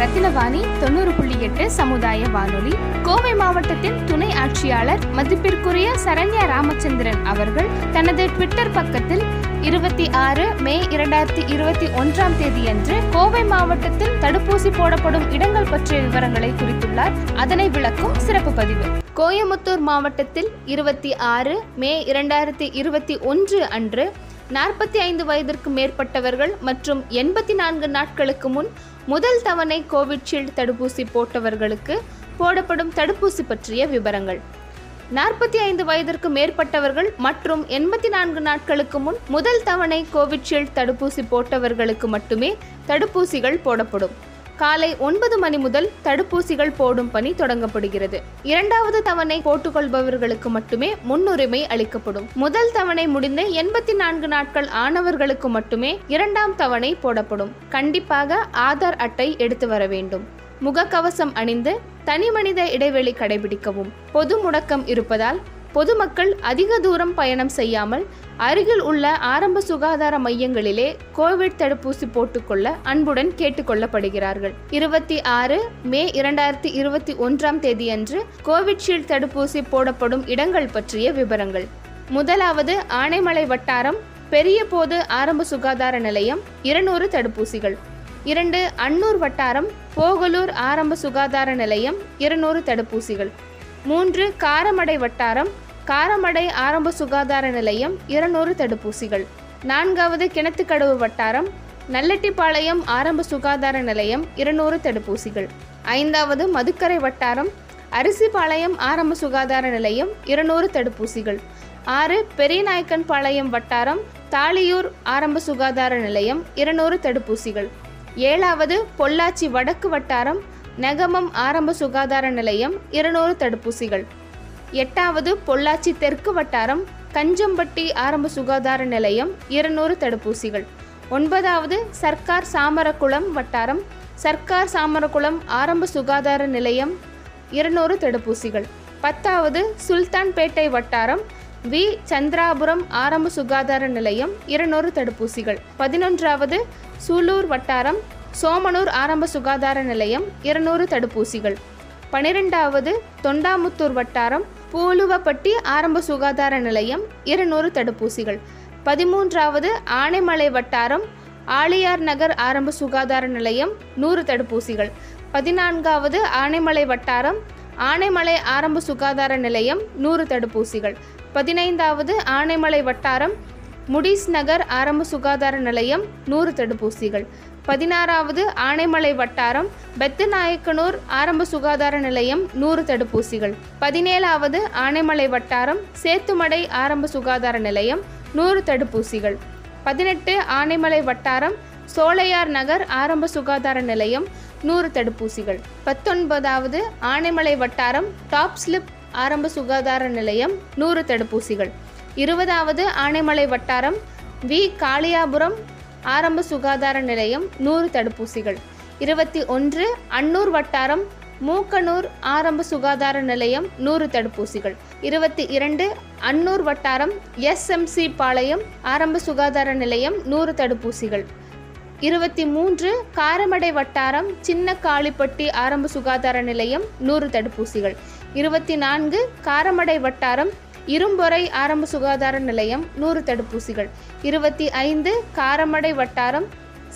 ரத்தினவாணி தொண்ணூறு புள்ளி எட்டு சமுதாய வானொலி. கோவை மாவட்டத்தின் துணை ஆட்சியாளர் மதிப்பிற்குரிய சரண்யா ராமச்சந்திரன் அவர்கள் தனது ட்விட்டர் பக்கத்தில் இருபத்தி ஆறு மே இரண்டாயிரத்தி இருபத்தி ஒன்றாம் தேதியன்று கோவை மாவட்டத்தில் தடுப்பூசி போடப்படும் இடங்கள் பற்றிய விவரங்களை குறித்துள்ளார். அதனை விளக்கும் சிறப்பு பதிவு. கோயமுத்தூர் மாவட்டத்தில் இருபத்தி ஆறு மே இரண்டாயிரத்தி இருபத்தி ஒன்று அன்று நாற்பத்தி ஐந்து வயதிற்கு மேற்பட்டவர்கள் மற்றும் எண்பத்தி நான்கு நாட்களுக்கு முன் முதல் தவணை கோவிட்ஷீல்டு தடுப்பூசி போட்டவர்களுக்கு போடப்படும் தடுப்பூசி பற்றிய விவரங்கள். நாற்பத்தி ஐந்து வயதிற்கு மேற்பட்டவர்கள் மற்றும் எண்பத்தி நான்கு நாட்களுக்கு முன் முதல் தவணை கோவிட்ஷீல்டு தடுப்பூசி போட்டவர்களுக்கு மட்டுமே தடுப்பூசிகள் போடப்படும். காலை ஒன்பது மணி முதல் தடுப்பூசிகள் போடும் பணி தொடங்கப்படுகிறது. இரண்டாவது தவணை போட்டுக்கொள்பவர்களுக்கு மட்டுமே முன்னுரிமை அளிக்கப்படும். முதல் தவணை முடிந்து எண்பத்தி நான்கு நாட்கள் ஆனவர்களுக்கு மட்டுமே இரண்டாம் தவணை போடப்படும். கண்டிப்பாக ஆதார் அட்டை எடுத்து வர வேண்டும். முகக்கவசம் அணிந்து தனிமனித இடைவெளி கடைபிடிக்கவும். பொது முடக்கம் இருப்பதால் பொதுமக்கள் அதிக தூரம் பயணம் செய்யாமல் அருகில் உள்ள ஆரம்ப சுகாதார மையங்களிலே கோவிட் தடுப்பூசி போட்டுக்கொள்ள அன்புடன் கேட்டுக்கொள்ளப்படுகிறார்கள் இருபத்தி ஆறு மே இரண்டாயிரத்தி இருபத்தி ஒன்றாம் தேதியன்று கோவிட்ஷீல்டு தடுப்பூசி போடப்படும் இடங்கள் பற்றிய விவரங்கள் முதலாவது ஆனைமலை வட்டாரம் பெரிய போது ஆரம்ப சுகாதார நிலையம் இருநூறு தடுப்பூசிகள். இரண்டு அன்னூர் வட்டாரம் போகலூர் ஆரம்ப சுகாதார நிலையம் இருநூறு தடுப்பூசிகள். மூன்று காரமடை வட்டாரம் காரமடை ஆரம்ப சுகாதார நிலையம் இருநூறு தடுப்பூசிகள். நான்காவது கிணத்துக்கடவு வட்டாரம் நல்லட்டிப்பாளையம் ஆரம்ப சுகாதார நிலையம் இருநூறு தடுப்பூசிகள். ஐந்தாவது மதுக்கரை வட்டாரம் அரிசிபாளையம் ஆரம்ப சுகாதார நிலையம் இருநூறு தடுப்பூசிகள். ஆறு பெரியநாயக்கன்பாளையம் வட்டாரம் தாளியூர் ஆரம்ப சுகாதார நிலையம் இருநூறு தடுப்பூசிகள். ஏழாவது பொள்ளாச்சி வடக்கு வட்டாரம் நெகமம் ஆரம்ப சுகாதார நிலையம் இருநூறு தடுப்பூசிகள். எட்டாவது பொள்ளாச்சி தெற்கு வட்டாரம் கஞ்சம்பட்டி ஆரம்ப சுகாதார நிலையம் இருநூறு தடுப்பூசிகள். ஒன்பதாவது சர்க்கார் சாமரகுளம் வட்டாரம் சர்க்கார் சாமரகுளம் ஆரம்ப சுகாதார நிலையம் இருநூறு தடுப்பூசிகள். பத்தாவது சுல்தான்பேட்டை வட்டாரம் வி. சந்திராபுரம் ஆரம்ப சுகாதார நிலையம் இருநூறு தடுப்பூசிகள். பதினொன்றாவது சூலூர் வட்டாரம் சோமனூர் ஆரம்ப சுகாதார நிலையம் இருநூறு தடுப்பூசிகள். பனிரெண்டாவது தொண்டாமுத்தூர் வட்டாரம் பூலுவப்பட்டி ஆரம்ப சுகாதார நிலையம் இருநூறு தடுப்பூசிகள். பதிமூன்றாவது ஆனைமலை வட்டாரம் ஆளியார் நகர் ஆரம்ப சுகாதார நிலையம் நூறு தடுப்பூசிகள். பதினான்காவது ஆனைமலை வட்டாரம் ஆனைமலை ஆரம்ப சுகாதார நிலையம் நூறு தடுப்பூசிகள். பதினைந்தாவது ஆனைமலை வட்டாரம் முடிஸ் நகர் ஆரம்ப சுகாதார நிலையம் நூறு தடுப்பூசிகள். பதினாறாவது ஆனைமலை வட்டாரம் பெத்தநாயக்கனூர் ஆரம்ப சுகாதார நிலையம் நூறு தடுப்பூசிகள். பதினேழாவது ஆனைமலை வட்டாரம் சேத்துமடை ஆரம்ப சுகாதார நிலையம் நூறு தடுப்பூசிகள். பதினெட்டு ஆனைமலை வட்டாரம் சோலையார் நகர் ஆரம்ப சுகாதார நிலையம் நூறு தடுப்பூசிகள். பத்தொன்பதாவது ஆனைமலை வட்டாரம் டாப் ஸ்லிப் ஆரம்ப சுகாதார நிலையம் நூறு தடுப்பூசிகள். இருபதாவது ஆனைமலை வட்டாரம் வி. காளியாபுரம் ஆரம்ப சுகாதார நிலையம் நூறு தடுப்பூசிகள். இருபத்தி ஒன்று அன்னூர் வட்டாரம் மூக்கனூர் ஆரம்ப சுகாதார நிலையம் நூறு தடுப்பூசிகள். இருபத்தி இரண்டு அன்னூர் வட்டாரம் எஸ்எம்சி பாளையம் ஆரம்ப சுகாதார நிலையம் நூறு தடுப்பூசிகள். இருபத்தி மூன்று காரமடை வட்டாரம் சின்ன காளிப்பட்டி ஆரம்ப சுகாதார நிலையம் நூறு தடுப்பூசிகள். இருபத்தி நான்கு காரமடை வட்டாரம் இரும்பொறை ஆரம்ப சுகாதார நிலையம் நூறு தடுப்பூசிகள். இருபத்தி ஐந்து காரமடை வட்டாரம்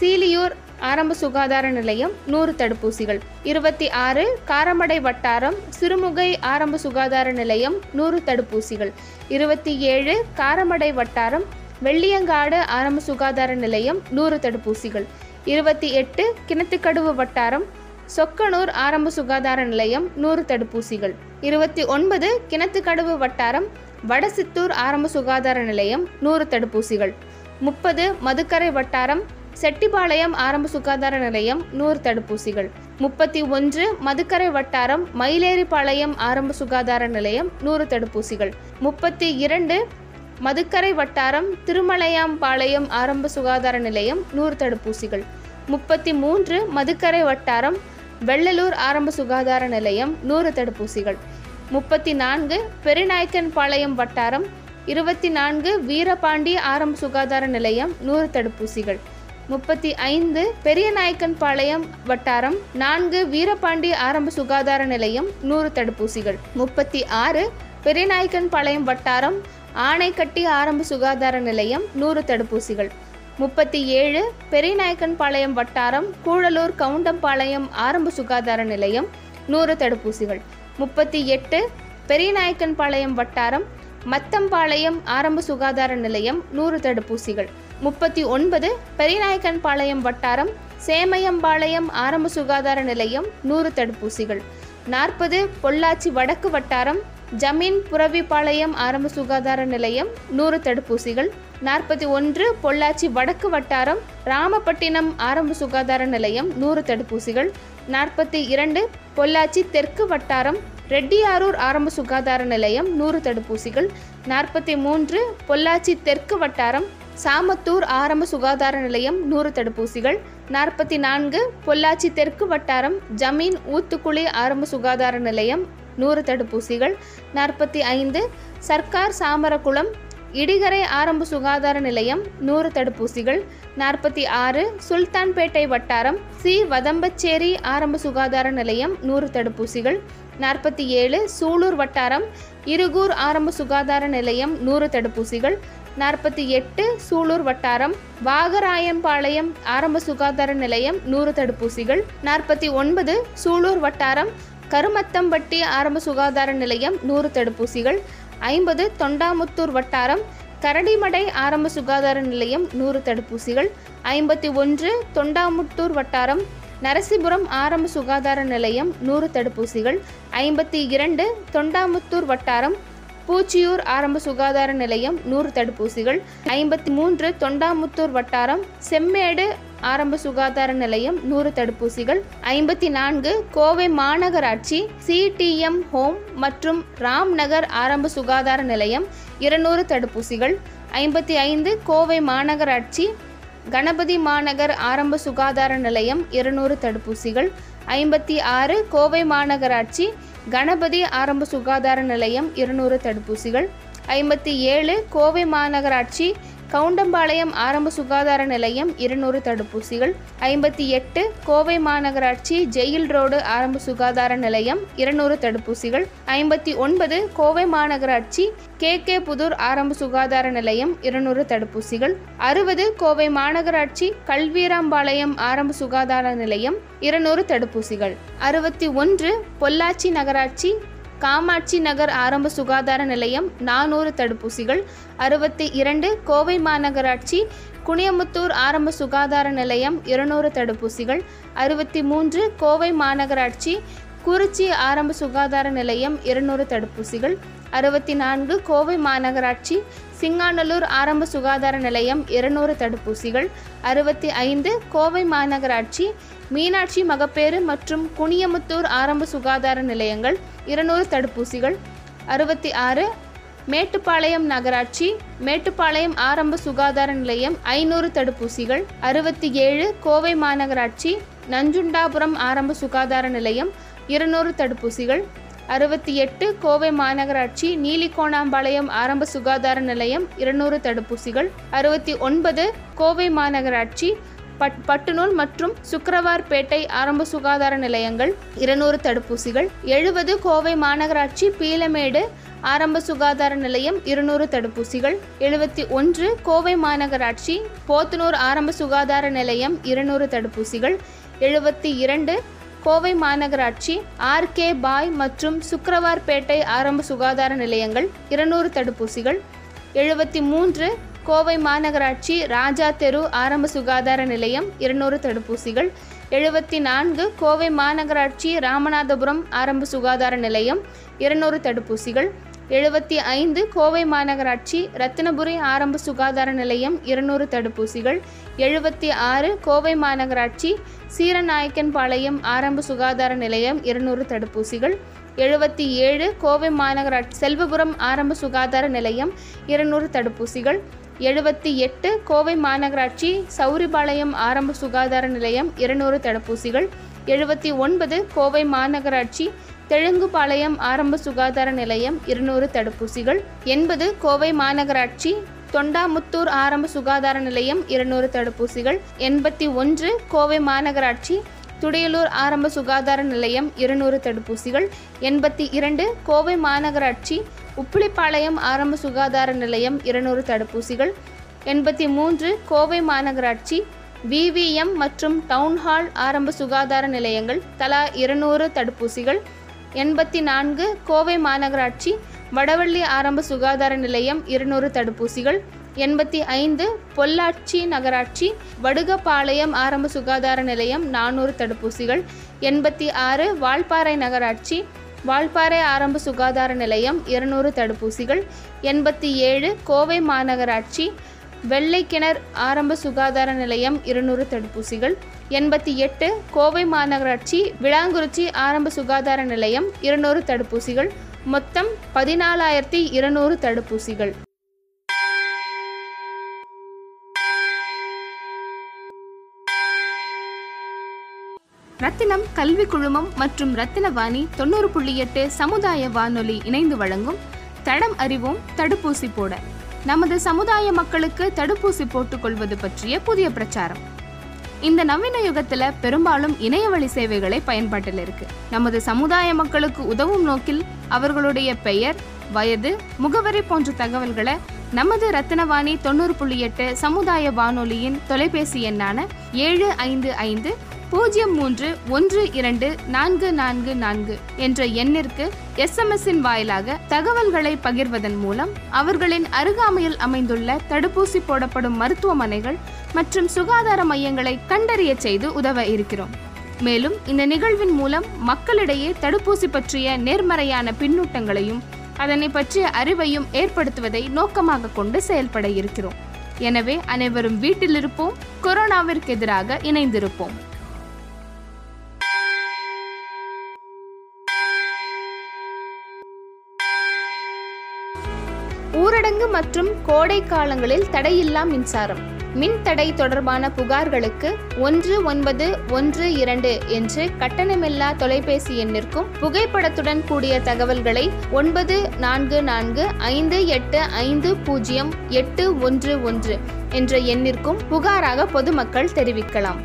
சீலியூர் ஆரம்ப சுகாதார நிலையம் நூறு தடுப்பூசிகள். இருபத்தி ஆறு காரமடை வட்டாரம் சிறுமுகை ஆரம்ப சுகாதார நிலையம் நூறு தடுப்பூசிகள். இருபத்தி ஏழு காரமடை வட்டாரம் வெள்ளியங்காடு ஆரம்ப சுகாதார நிலையம் நூறு தடுப்பூசிகள். இருபத்தி எட்டு கிணத்துக்கடுவு வட்டாரம் சொக்கனூர் ஆரம்ப சுகாதார நிலையம் நூறு தடுப்பூசிகள். இருபத்தி ஒன்பது கிணத்துக்கடுவு வட்டாரம் வடசித்தூர் ஆரம்ப சுகாதார நிலையம் நூறு தடுப்பூசிகள். முப்பது மதுக்கரை வட்டாரம் செட்டிபாளையம் ஆரம்ப சுகாதார நிலையம் நூறு தடுப்பூசிகள். முப்பத்தி ஒன்று மதுக்கரை வட்டாரம் மயிலேறிபாளையம் ஆரம்ப சுகாதார நிலையம் நூறு தடுப்பூசிகள். முப்பத்தி இரண்டு மதுக்கரை வட்டாரம் திருமலையாம்பாளையம் ஆரம்ப சுகாதார நிலையம் நூறு தடுப்பூசிகள். முப்பத்தி மூன்று மதுக்கரை வட்டாரம் வெள்ளலூர் ஆரம்ப சுகாதார நிலையம் நூறு தடுப்பூசிகள். முப்பத்தி நான்கு பெருநாயக்கன்பாளையம் வட்டாரம் இருபத்தி நான்கு வீரபாண்டி ஆரம்ப சுகாதார நிலையம் நூறு தடுப்பூசிகள். முப்பத்தி ஐந்து பெரியநாயக்கன்பாளையம் வட்டாரம் நான்கு வீரபாண்டி ஆரம்ப சுகாதார நிலையம் நூறு தடுப்பூசிகள். முப்பத்தி ஆறு பெரியநாயக்கன்பாளையம் வட்டாரம் ஆணைக்கட்டி ஆரம்ப சுகாதார நிலையம் நூறு தடுப்பூசிகள். முப்பத்தி ஏழு பெரியநாயக்கன்பாளையம் வட்டாரம் கூழலூர் கவுண்டம்பாளையம் ஆரம்ப சுகாதார நிலையம் நூறு தடுப்பூசிகள். முப்பத்தி எட்டு பெரியநாயக்கன்பாளையம் வட்டாரம் மத்தம்பாளையம் ஆரம்ப சுகாதார நிலையம் நூறு தடுப்பூசிகள். முப்பத்தி ஒன்பது பெரியநாயக்கன்பாளையம் வட்டாரம் சேமையம்பாளையம் ஆரம்ப சுகாதார நிலையம் நூறு தடுப்பூசிகள். நாற்பது பொள்ளாச்சி வடக்கு வட்டாரம் ஜமீன் புரவிப்பாளையம் ஆரம்ப சுகாதார நிலையம் நூறு தடுப்பூசிகள் நாற்பத்தி ஒன்று பொள்ளாச்சி வடக்கு வட்டாரம் ராமப்பட்டினம் ஆரம்ப சுகாதார நிலையம் நூறு தடுப்பூசிகள் நாற்பத்தி இரண்டு பொள்ளாச்சி தெற்கு வட்டாரம் ரெட்டியாரூர் ஆரம்ப சுகாதார நிலையம் நூறு தடுப்பூசிகள் நாற்பத்தி மூன்று பொள்ளாச்சி தெற்கு வட்டாரம் சாமத்தூர் ஆரம்ப சுகாதார நிலையம் நூறு தடுப்பூசிகள் நாற்பத்தி நான்கு பொள்ளாச்சி தெற்கு வட்டாரம் ஜமீன் ஊத்துக்குளி ஆரம்ப சுகாதார நிலையம் நூறு தடுப்பூசிகள் நாற்பத்தி ஐந்து சர்க்கார் சாமரகுளம் இடிகரை ஆரம்ப சுகாதார நிலையம் நூறு தடுப்பூசிகள் நாற்பத்தி ஆறு சுல்தான்பேட்டை வட்டாரம் சி வதம்பச்சேரி ஆரம்ப சுகாதார நிலையம் நூறு தடுப்பூசிகள் நாற்பத்தி ஏழு சூலூர் வட்டாரம் இருகூர் ஆரம்ப சுகாதார நிலையம் நூறு தடுப்பூசிகள் நாற்பத்தி எட்டு சூலூர் வட்டாரம் வாகராயம்பாளையம் ஆரம்ப சுகாதார நிலையம் நூறு தடுப்பூசிகள் நாற்பத்தி ஒன்பது சூலூர் வட்டாரம் கருமத்தம்பட்டி ஆரம்ப சுகாதார நிலையம் நூறு தடுப்பூசிகள் ஐம்பது தொண்டாமுத்தூர் வட்டாரம் கரடிமடை ஆரம்ப சுகாதார நிலையம் நூறு தடுப்பூசிகள் ஐம்பத்தி ஒன்று தொண்டாமுத்தூர் வட்டாரம் நரசிபுரம் ஆரம்ப சுகாதார நிலையம் நூறு தடுப்பூசிகள் ஐம்பத்தி இரண்டு தொண்டாமுத்தூர் வட்டாரம் பூச்சியூர் ஆரம்ப சுகாதார நிலையம் நூறு தடுப்பூசிகள் ஐம்பத்தி மூன்று தொண்டாமுத்தூர் வட்டாரம் செம்மேடு ஆரம்ப சுகாதார நிலையம் நூறு தடுப்பூசிகள் ஐம்பத்தி நான்கு கோவை மாநகராட்சி சிடிஎம் ஹோம் மற்றும் ராம்நகர் ஆரம்ப சுகாதார நிலையம் இருநூறு தடுப்பூசிகள் ஐம்பத்தி ஐந்து கோவை மாநகராட்சி கணபதி மாநகர் ஆரம்ப சுகாதார நிலையம் இருநூறு தடுப்பூசிகள் ஐம்பத்தி ஆறு கோவை மாநகராட்சி கணபதி ஆரம்ப சுகாதார நிலையம் இருநூறு தடுப்பூசிகள் ஐம்பத்தி ஏழு கோவை மாநகராட்சி கவுண்டம்பாளையம் ஆரம்ப சுகாதார நிலையம் இருநூறு தடுப்பூசிகள் ஐம்பத்தி எட்டு கோவை மாநகராட்சி ஜெயில் ரோடு ஆரம்ப சுகாதார நிலையம் இருநூறு தடுப்பூசிகள் ஐம்பத்தி ஒன்பது கோவை மாநகராட்சி கே கே புதூர் ஆரம்ப சுகாதார நிலையம் இருநூறு தடுப்பூசிகள் அறுபது கோவை மாநகராட்சி கல்வீராம்பாளையம் ஆரம்ப சுகாதார நிலையம் இருநூறு தடுப்பூசிகள் அறுபத்தி ஒன்று பொள்ளாச்சி நகராட்சி காமாட்சி நகர் ஆரம்ப சுகாதார நிலையம் நானூறு தடுப்பூசிகள் அறுபத்தி இரண்டு கோவை மாநகராட்சி குனியமுத்தூர் ஆரம்ப சுகாதார நிலையம் இருநூறு தடுப்பூசிகள் அறுபத்தி மூன்று கோவை மாநகராட்சி குறிச்சி ஆரம்ப சுகாதார நிலையம் இருநூறு தடுப்பூசிகள் அறுபத்தி நான்கு கோவை மாநகராட்சி சிங்காநல்லூர் ஆரம்ப சுகாதார நிலையம் இருநூறு தடுப்பூசிகள் அறுபத்தி ஐந்து கோவை மாநகராட்சி மீனாட்சி மகப்பேறு மற்றும் குனியமுத்தூர் ஆரம்ப சுகாதார நிலையங்கள் இருநூறு தடுப்பூசிகள் அறுபத்தி ஆறு மேட்டுப்பாளையம் நகராட்சி மேட்டுப்பாளையம் ஆரம்ப சுகாதார நிலையம் ஐநூறு தடுப்பூசிகள் அறுபத்தி ஏழு கோவை மாநகராட்சி நஞ்சுண்டாபுரம் ஆரம்ப சுகாதார நிலையம் இருநூறு தடுப்பூசிகள் அறுபத்தி எட்டு கோவை மாநகராட்சி நீலிகோணாம்பாளையம் ஆரம்ப சுகாதார நிலையம் இருநூறு தடுப்பூசிகள். அறுபத்தி ஒன்பது கோவை மாநகராட்சி பட் பட்டுநூல் மற்றும் சுக்கரவார்பேட்டை ஆரம்ப சுகாதார நிலையங்கள் இருநூறு தடுப்பூசிகள். எழுபது கோவை மாநகராட்சி பீலமேடு ஆரம்ப சுகாதார நிலையம் இருநூறு தடுப்பூசிகள். எழுபத்தி ஒன்று கோவை மாநகராட்சி போத்தனூர் ஆரம்ப சுகாதார நிலையம் இருநூறு தடுப்பூசிகள். எழுபத்தி இரண்டு கோவை மாநகராட்சி ஆர்கே பாய் மற்றும் சுக்கரவார்பேட்டை ஆரம்ப சுகாதார நிலையங்கள் இருநூறு தடுப்பூசிகள் எழுபத்தி மூன்று கோவை மாநகராட்சி ராஜா தெரு ஆரம்ப சுகாதார நிலையம் இருநூறு தடுப்பூசிகள் எழுபத்தி நான்கு கோவை மாநகராட்சி ராமநாதபுரம் ஆரம்ப சுகாதார நிலையம் இருநூறு தடுப்பூசிகள் எழுபத்தி ஐந்து கோவை மாநகராட்சி ரத்தினபுரி ஆரம்ப சுகாதார நிலையம் இருநூறு தடுப்பூசிகள். எழுபத்தி ஆறு கோவை மாநகராட்சி சீரநாயக்கன்பாளையம் ஆரம்ப சுகாதார நிலையம் இருநூறு தடுப்பூசிகள். எழுபத்தி ஏழு கோவை மாநகராட்சி செல்வபுரம் ஆரம்ப சுகாதார நிலையம் இருநூறு தடுப்பூசிகள். எழுபத்தி எட்டு கோவை மாநகராட்சி சௌரிபாளையம் ஆரம்ப சுகாதார நிலையம் இருநூறு தடுப்பூசிகள். எழுபத்தி ஒன்பது கோவை மாநகராட்சி தெலுங்குபாளையம் ஆரம்ப சுகாதார நிலையம் இருநூறு தடுப்பூசிகள் எண்பது கோவை மாநகராட்சி தொண்டாமுத்தூர் ஆரம்ப சுகாதார நிலையம் இருநூறு தடுப்பூசிகள் எண்பத்தி ஒன்று கோவை மாநகராட்சி துடியலூர் ஆரம்ப சுகாதார நிலையம் இருநூறு தடுப்பூசிகள் எண்பத்தி இரண்டு கோவை மாநகராட்சி உப்பிலிப்பாளையம் ஆரம்ப சுகாதார நிலையம் இருநூறு தடுப்பூசிகள் எண்பத்தி மூன்று கோவை மாநகராட்சி விவிஎம் மற்றும் டவுன்ஹால் ஆரம்ப சுகாதார நிலையங்கள் தலா இருநூறு தடுப்பூசிகள் எண்பத்தி நான்கு கோவை மாநகராட்சி வடவள்ளி ஆரம்ப சுகாதார நிலையம் இருநூறு தடுப்பூசிகள். எண்பத்தி ஐந்து பொள்ளாச்சி நகராட்சி வடுகப்பாளையம் ஆரம்ப சுகாதார நிலையம் நானூறு தடுப்பூசிகள். எண்பத்தி ஆறு வால்பாறை நகராட்சி வால்பாறை ஆரம்ப சுகாதார நிலையம் இருநூறு தடுப்பூசிகள். எண்பத்தி ஏழு கோவை மாநகராட்சி வெள்ளைக்கிணர் ஆரம்ப சுகாதார நிலையம் இருநூறு தடுப்பூசிகள். எண்பத்தி எட்டு கோவை மாநகராட்சி விளாங்குறிச்சி ஆரம்ப சுகாதார நிலையம் இருநூறு தடுப்பூசிகள். மொத்தம் பதினாலாயிரத்தி இருநூறு தடுப்பூசிகள். ரத்தினம் கல்வி குழுமம் மற்றும் ரத்தினவாணி தொண்ணூறு புள்ளி எட்டு சமுதாய வானொலி இணைந்து வழங்கும் தடம் அறிவோம் தடுப்பூசி போட. நமது சமுதாய மக்களுக்கு தடுப்பூசி போட்டுக்கொள்வது பற்றிய புதிய பிரச்சாரம். இந்த நவீன யுகத்துல பெரும்பாலும் இணையவழி சேவைகளை பயன்பாட்டில் இருக்கு. நமது சமுதாய மக்களுக்கு உதவும் நோக்கில் அவர்களுடைய பெயர் வயது முகவரி போன்ற தகவல்களை நமது ரத்தினவாணி தொண்ணூறு புள்ளி எட்டு சமுதாய வானொலியின் தொலைபேசி எண்ணான ஏழு ஐந்து ஐந்து பூஜ்ஜியம் மூன்று ஒன்று இரண்டு நான்கு நான்கு நான்கு என்ற எண்ணிற்கு எஸ்எம்எஸ்ஸின் வாயிலாக தகவல்களை பகிர்வதன் மூலம் அவர்களின் அருகாமையில் அமைந்துள்ள தடுப்பூசி போடப்படும் மருத்துவமனைகள் மற்றும் சுகாதார மையங்களை கண்டறிய செய்து உதவ இருக்கிறோம். மேலும் இந்த நிகழ்வின் மூலம் மக்களிடையே தடுப்பூசி பற்றிய நேர்மறையான பின்னூட்டங்களையும் அதனை பற்றிய அறிவையும் ஏற்படுத்துவதை நோக்கமாக கொண்டு செயல்பட இருக்கிறோம். எனவே அனைவரும் வீட்டில் இருப்போம் கொரோனாவிற்கு எதிராக இணைந்திருப்போம். ஊரடங்கு மற்றும் கோடை காலங்களில் தடையில்லா மின்சாரம். மின்தடை தொடர்பான புகார்களுக்கு ஒன்று ஒன்பது ஒன்று இரண்டு என்று கட்டணமில்லா தொலைபேசி எண்ணிற்கும் புகைப்படத்துடன் கூடிய தகவல்களை ஒன்பது நான்கு நான்கு ஐந்து எட்டு ஐந்து பூஜ்ஜியம் எட்டு ஒன்று ஒன்று என்ற எண்ணிற்கும் புகாராக பொதுமக்கள் தெரிவிக்கலாம்.